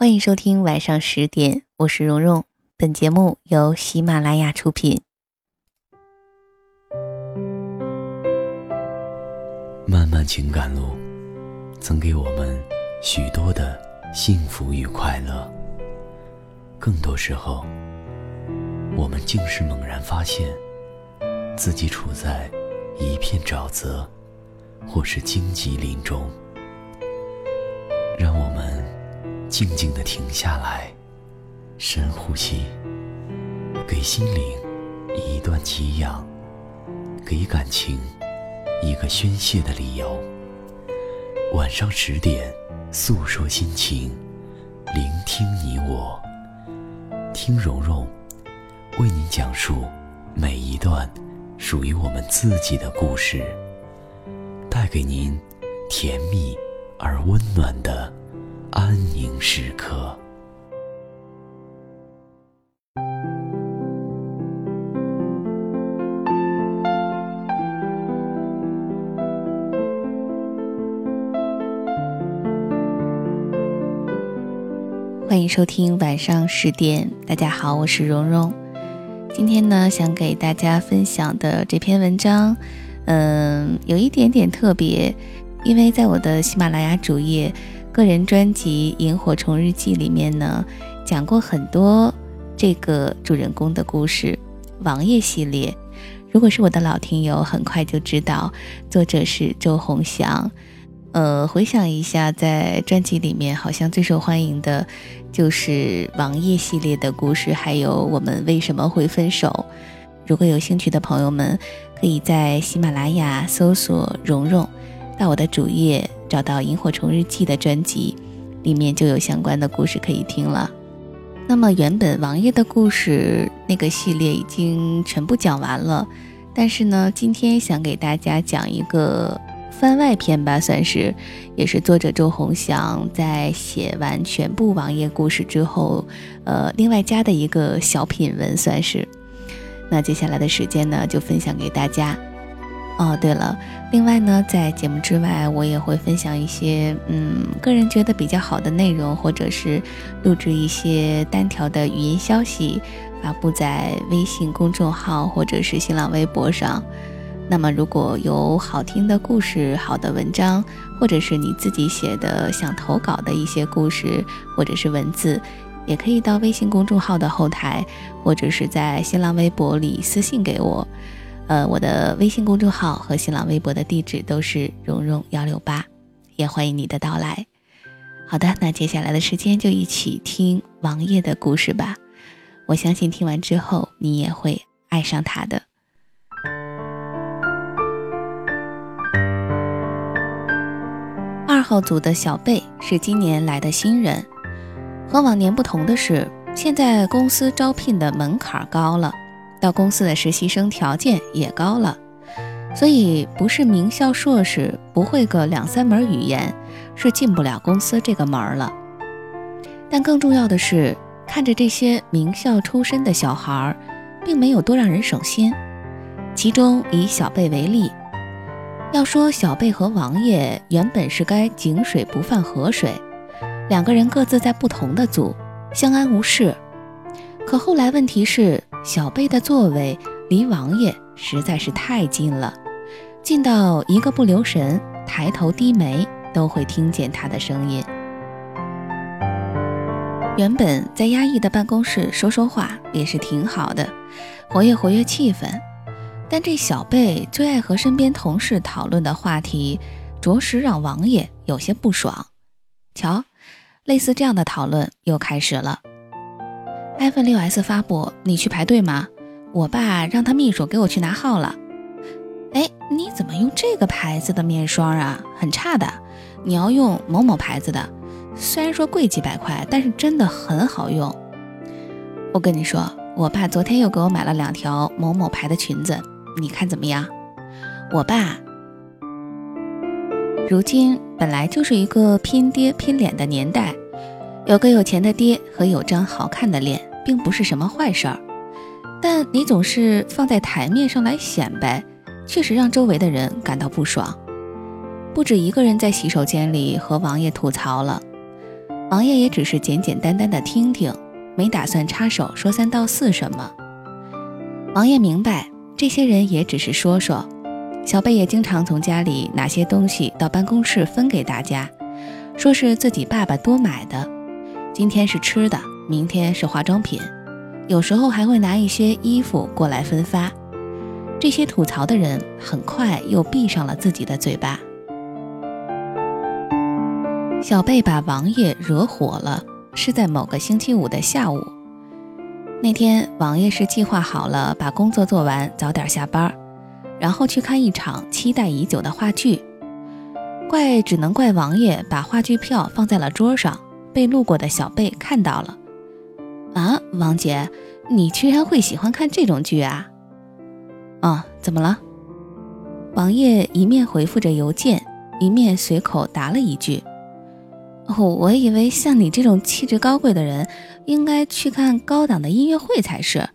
欢迎收听晚上十点，我是蓉蓉。本节目由喜马拉雅出品。漫漫情感路，曾给我们许多的幸福与快乐。更多时候，我们竟是猛然发现，自己处在一片沼泽，或是荆棘林中。让我们。静静的停下来，深呼吸，给心灵一段给养，给感情一个宣泄的理由。晚上十点，诉说心情，聆听你我，听蓉蓉为您讲述每一段属于我们自己的故事，带给您甜蜜而温暖的。安宁时刻。欢迎收听晚上十点，大家好，我是蓉蓉。今天呢，想给大家分享的这篇文章，嗯，有一点点特别，因为在我的喜马拉雅主页。个人专辑《萤火虫日记》里面呢，讲过很多这个主人公的故事，王爷系列。如果是我的老听友，很快就知道作者是周鸿祥。呃，回想一下，在专辑里面好像最受欢迎的就是王爷系列的故事，还有我们为什么会分手。如果有兴趣的朋友们，可以在喜马拉雅搜索“蓉蓉”，到我的主页。找到《萤火虫日记》的专辑，里面就有相关的故事可以听了。那么原本王爷的故事那个系列已经全部讲完了，但是呢，今天想给大家讲一个番外篇吧，算是，也是作者周鸿祥在写完全部王爷故事之后，呃，另外加的一个小品文，算是。那接下来的时间呢，就分享给大家。哦，对了，另外呢，在节目之外，我也会分享一些嗯，个人觉得比较好的内容，或者是录制一些单条的语音消息，发布在微信公众号或者是新浪微博上。那么，如果有好听的故事、好的文章，或者是你自己写的想投稿的一些故事或者是文字，也可以到微信公众号的后台，或者是在新浪微博里私信给我。呃，我的微信公众号和新浪微博的地址都是蓉蓉幺六八，也欢迎你的到来。好的，那接下来的时间就一起听王爷的故事吧。我相信听完之后你也会爱上他的。二号组的小贝是今年来的新人，和往年不同的是，现在公司招聘的门槛高了。到公司的实习生条件也高了，所以不是名校硕士不会个两三门语言是进不了公司这个门了。但更重要的是，看着这些名校出身的小孩，并没有多让人省心。其中以小贝为例，要说小贝和王爷原本是该井水不犯河水，两个人各自在不同的组，相安无事。可后来问题是。小贝的座位离王爷实在是太近了，近到一个不留神，抬头低眉都会听见他的声音。原本在压抑的办公室说说话也是挺好的，活跃活跃气氛。但这小贝最爱和身边同事讨论的话题，着实让王爷有些不爽。瞧，类似这样的讨论又开始了。iPhone 6s 发布，你去排队吗？我爸让他秘书给我去拿号了。哎，你怎么用这个牌子的面霜啊？很差的，你要用某某牌子的。虽然说贵几百块，但是真的很好用。我跟你说，我爸昨天又给我买了两条某某牌的裙子，你看怎么样？我爸如今本来就是一个拼爹拼脸的年代，有个有钱的爹和有张好看的脸。并不是什么坏事儿，但你总是放在台面上来显摆，确实让周围的人感到不爽。不止一个人在洗手间里和王爷吐槽了。王爷也只是简简单单的听听，没打算插手说三道四什么。王爷明白，这些人也只是说说。小贝也经常从家里拿些东西到办公室分给大家，说是自己爸爸多买的。今天是吃的，明天是化妆品，有时候还会拿一些衣服过来分发。这些吐槽的人很快又闭上了自己的嘴巴。小贝把王爷惹火了，是在某个星期五的下午。那天，王爷是计划好了把工作做完，早点下班。然后去看一场期待已久的话剧，怪只能怪王爷把话剧票放在了桌上，被路过的小贝看到了。啊，王姐，你居然会喜欢看这种剧啊？啊，怎么了？王爷一面回复着邮件，一面随口答了一句：“哦，我以为像你这种气质高贵的人，应该去看高档的音乐会才是。”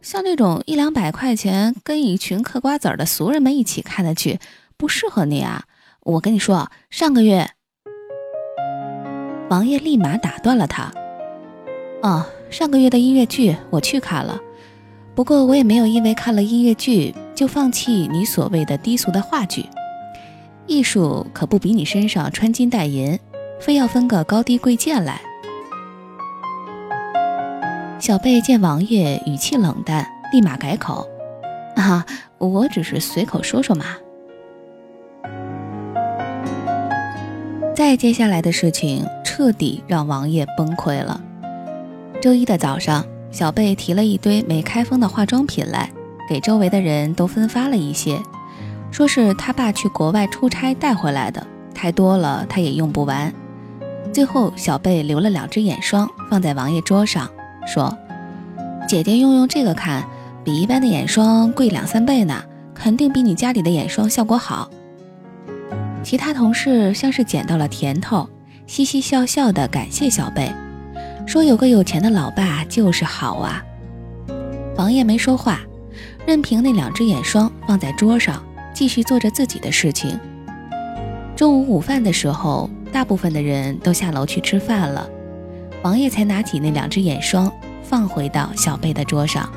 像这种一两百块钱跟一群嗑瓜子儿的俗人们一起看的剧，不适合你啊！我跟你说，上个月，王爷立马打断了他。哦，上个月的音乐剧我去看了，不过我也没有因为看了音乐剧就放弃你所谓的低俗的话剧。艺术可不比你身上穿金戴银，非要分个高低贵贱来。小贝见王爷语气冷淡，立马改口：“啊，我只是随口说说嘛。”再接下来的事情彻底让王爷崩溃了。周一的早上，小贝提了一堆没开封的化妆品来，给周围的人都分发了一些，说是他爸去国外出差带回来的，太多了他也用不完。最后，小贝留了两支眼霜放在王爷桌上。说：“姐姐用用这个看，比一般的眼霜贵两三倍呢，肯定比你家里的眼霜效果好。”其他同事像是捡到了甜头，嘻嘻笑笑的感谢小贝，说：“有个有钱的老爸就是好啊。”王爷没说话，任凭那两只眼霜放在桌上，继续做着自己的事情。中午午饭的时候，大部分的人都下楼去吃饭了。王爷才拿起那两只眼霜，放回到小贝的桌上。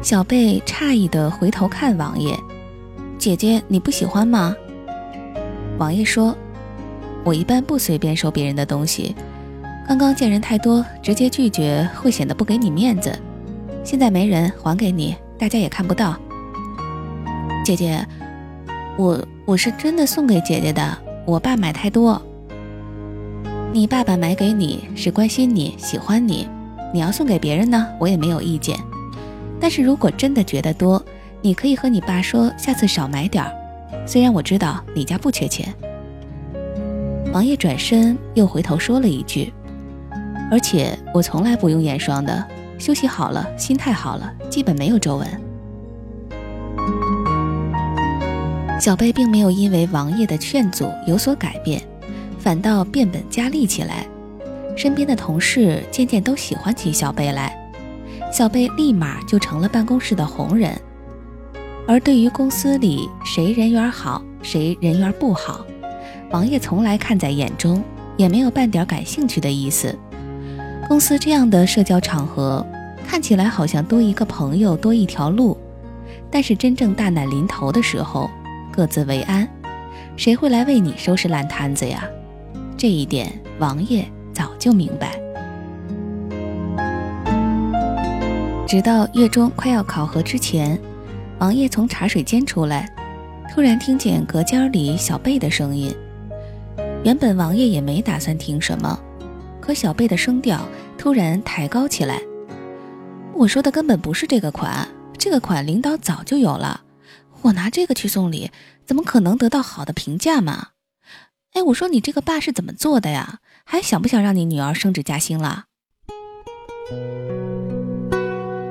小贝诧异地回头看王爷：“姐姐，你不喜欢吗？”王爷说：“我一般不随便收别人的东西，刚刚见人太多，直接拒绝会显得不给你面子。现在没人，还给你，大家也看不到。”姐姐，我我是真的送给姐姐的，我爸买太多。你爸爸买给你是关心你喜欢你，你要送给别人呢，我也没有意见。但是如果真的觉得多，你可以和你爸说，下次少买点儿。虽然我知道你家不缺钱。王爷转身又回头说了一句：“而且我从来不用眼霜的，休息好了，心态好了，基本没有皱纹。”小贝并没有因为王爷的劝阻有所改变。反倒变本加厉起来，身边的同事渐渐都喜欢起小贝来，小贝立马就成了办公室的红人。而对于公司里谁人缘好，谁人缘不好，王爷从来看在眼中，也没有半点感兴趣的意思。公司这样的社交场合，看起来好像多一个朋友多一条路，但是真正大难临头的时候，各自为安，谁会来为你收拾烂摊子呀？这一点，王爷早就明白。直到月中快要考核之前，王爷从茶水间出来，突然听见隔间里小贝的声音。原本王爷也没打算听什么，可小贝的声调突然抬高起来。我说的根本不是这个款，这个款领导早就有了。我拿这个去送礼，怎么可能得到好的评价嘛？哎，我说你这个爸是怎么做的呀？还想不想让你女儿升职加薪了？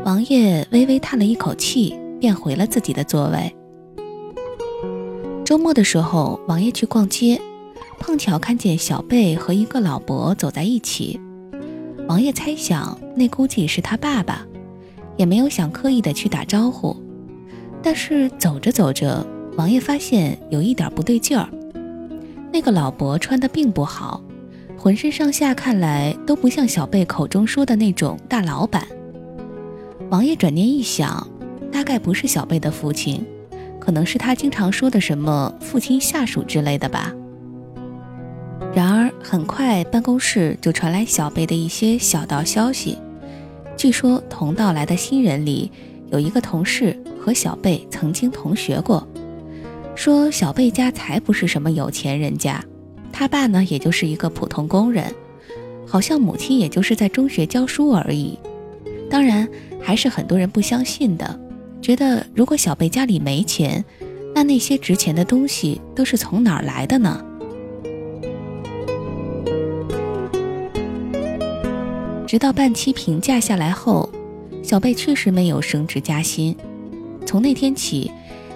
王爷微微叹了一口气，便回了自己的座位。周末的时候，王爷去逛街，碰巧看见小贝和一个老伯走在一起。王爷猜想那估计是他爸爸，也没有想刻意的去打招呼。但是走着走着，王爷发现有一点不对劲儿。那个老伯穿的并不好，浑身上下看来都不像小贝口中说的那种大老板。王爷转念一想，大概不是小贝的父亲，可能是他经常说的什么父亲下属之类的吧。很快办公室就传来小贝的一些小道消息。据说同道来的新人里，有一个同事和小贝曾经同学过，说小贝家才不是什么有钱人家，他爸呢也就是一个普通工人，好像母亲也就是在中学教书而已。当然，还是很多人不相信的，觉得如果小贝家里没钱，那那些值钱的东西都是从哪儿来的呢？直到半期评价下来后，小贝确实没有升职加薪。从那天起，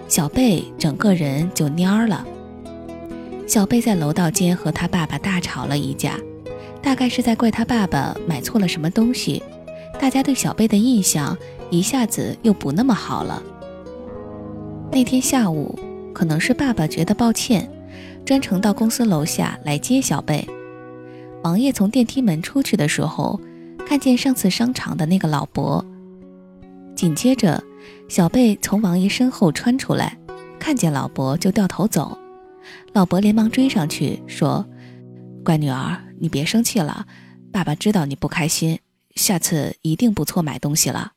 小贝整个人就蔫儿了。小贝在楼道间和他爸爸大吵了一架，大概是在怪他爸爸买错了什么东西。大家对小贝的印象一下子又不那么好了。那天下午，可能是爸爸觉得抱歉，专程到公司楼下来接小贝。王爷从电梯门出去的时候，看见上次商场的那个老伯。紧接着，小贝从王爷身后穿出来，看见老伯就掉头走。老伯连忙追上去说：“乖女儿，你别生气了，爸爸知道你不开心。”下次一定不错买东西了。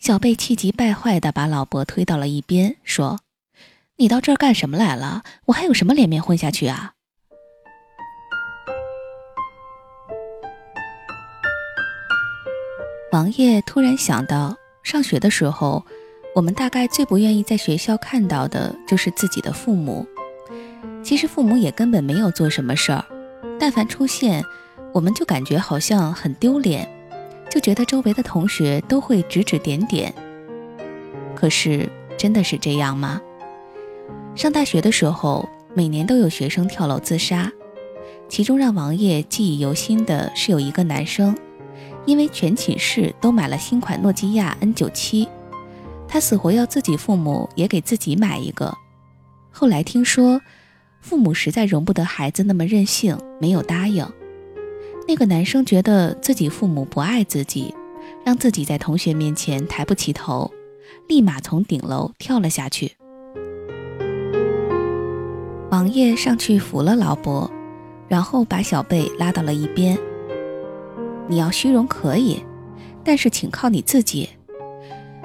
小贝气急败坏地把老伯推到了一边，说：“你到这儿干什么来了？我还有什么脸面混下去啊？”王爷突然想到，上学的时候，我们大概最不愿意在学校看到的就是自己的父母。其实父母也根本没有做什么事儿，但凡出现。我们就感觉好像很丢脸，就觉得周围的同学都会指指点点。可是真的是这样吗？上大学的时候，每年都有学生跳楼自杀，其中让王爷记忆犹新的是有一个男生，因为全寝室都买了新款诺基亚 N97，他死活要自己父母也给自己买一个。后来听说，父母实在容不得孩子那么任性，没有答应。那个男生觉得自己父母不爱自己，让自己在同学面前抬不起头，立马从顶楼跳了下去。王爷上去扶了老伯，然后把小贝拉到了一边。你要虚荣可以，但是请靠你自己。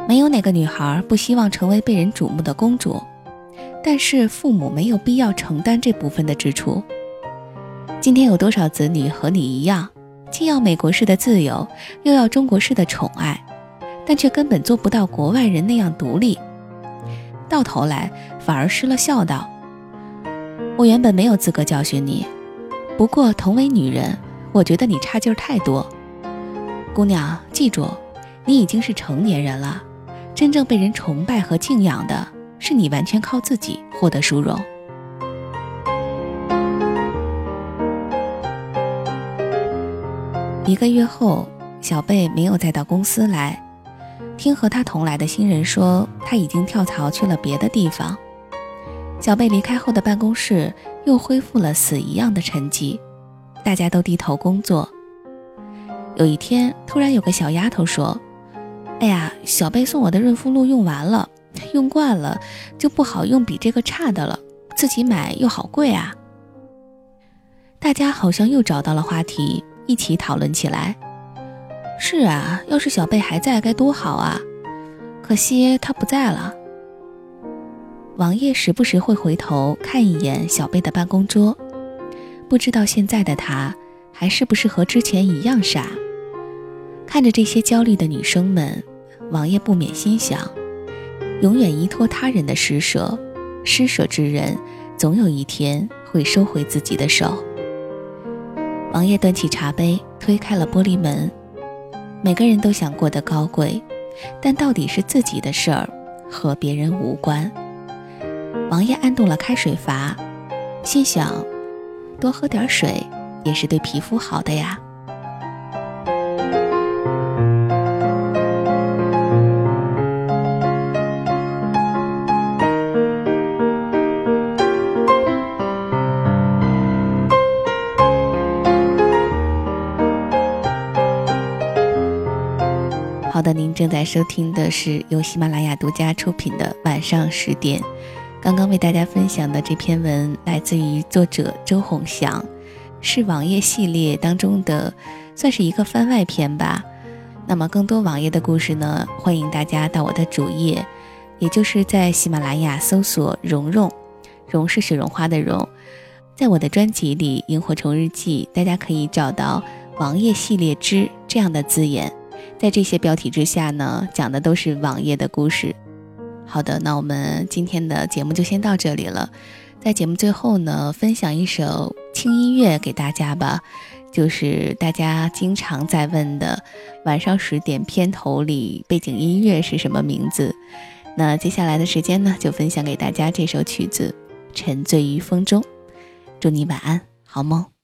没有哪个女孩不希望成为被人瞩目的公主，但是父母没有必要承担这部分的支出。今天有多少子女和你一样，既要美国式的自由，又要中国式的宠爱，但却根本做不到国外人那样独立，到头来反而失了孝道。我原本没有资格教训你，不过同为女人，我觉得你差劲儿太多。姑娘，记住，你已经是成年人了，真正被人崇拜和敬仰的是你完全靠自己获得殊荣。一个月后，小贝没有再到公司来。听和他同来的新人说，他已经跳槽去了别的地方。小贝离开后的办公室又恢复了死一样的沉寂，大家都低头工作。有一天，突然有个小丫头说：“哎呀，小贝送我的润肤露用完了，用惯了就不好用比这个差的了，自己买又好贵啊。”大家好像又找到了话题。一起讨论起来。是啊，要是小贝还在该多好啊！可惜他不在了。王爷时不时会回头看一眼小贝的办公桌，不知道现在的他还是不是和之前一样傻。看着这些焦虑的女生们，王爷不免心想：永远依托他人的施舍，施舍之人总有一天会收回自己的手。王爷端起茶杯，推开了玻璃门。每个人都想过得高贵，但到底是自己的事儿，和别人无关。王爷按动了开水阀，心想：多喝点水也是对皮肤好的呀。好的您正在收听的是由喜马拉雅独家出品的晚上十点。刚刚为大家分享的这篇文来自于作者周鸿祥，是网页系列当中的，算是一个番外篇吧。那么更多网页的故事呢，欢迎大家到我的主页，也就是在喜马拉雅搜索“蓉蓉”，蓉是雪绒花的蓉，在我的专辑里《萤火虫日记》，大家可以找到“网页系列之”这样的字眼，在这些标题之下呢，讲的都是网页的故事。好的，那我们今天的节目就先到这里了。在节目最后呢，分享一首轻音乐给大家吧，就是大家经常在问的晚上十点片头里背景音乐是什么名字。那接下来的时间呢，就分享给大家这首曲子《沉醉于风中》。祝你晚安，好梦。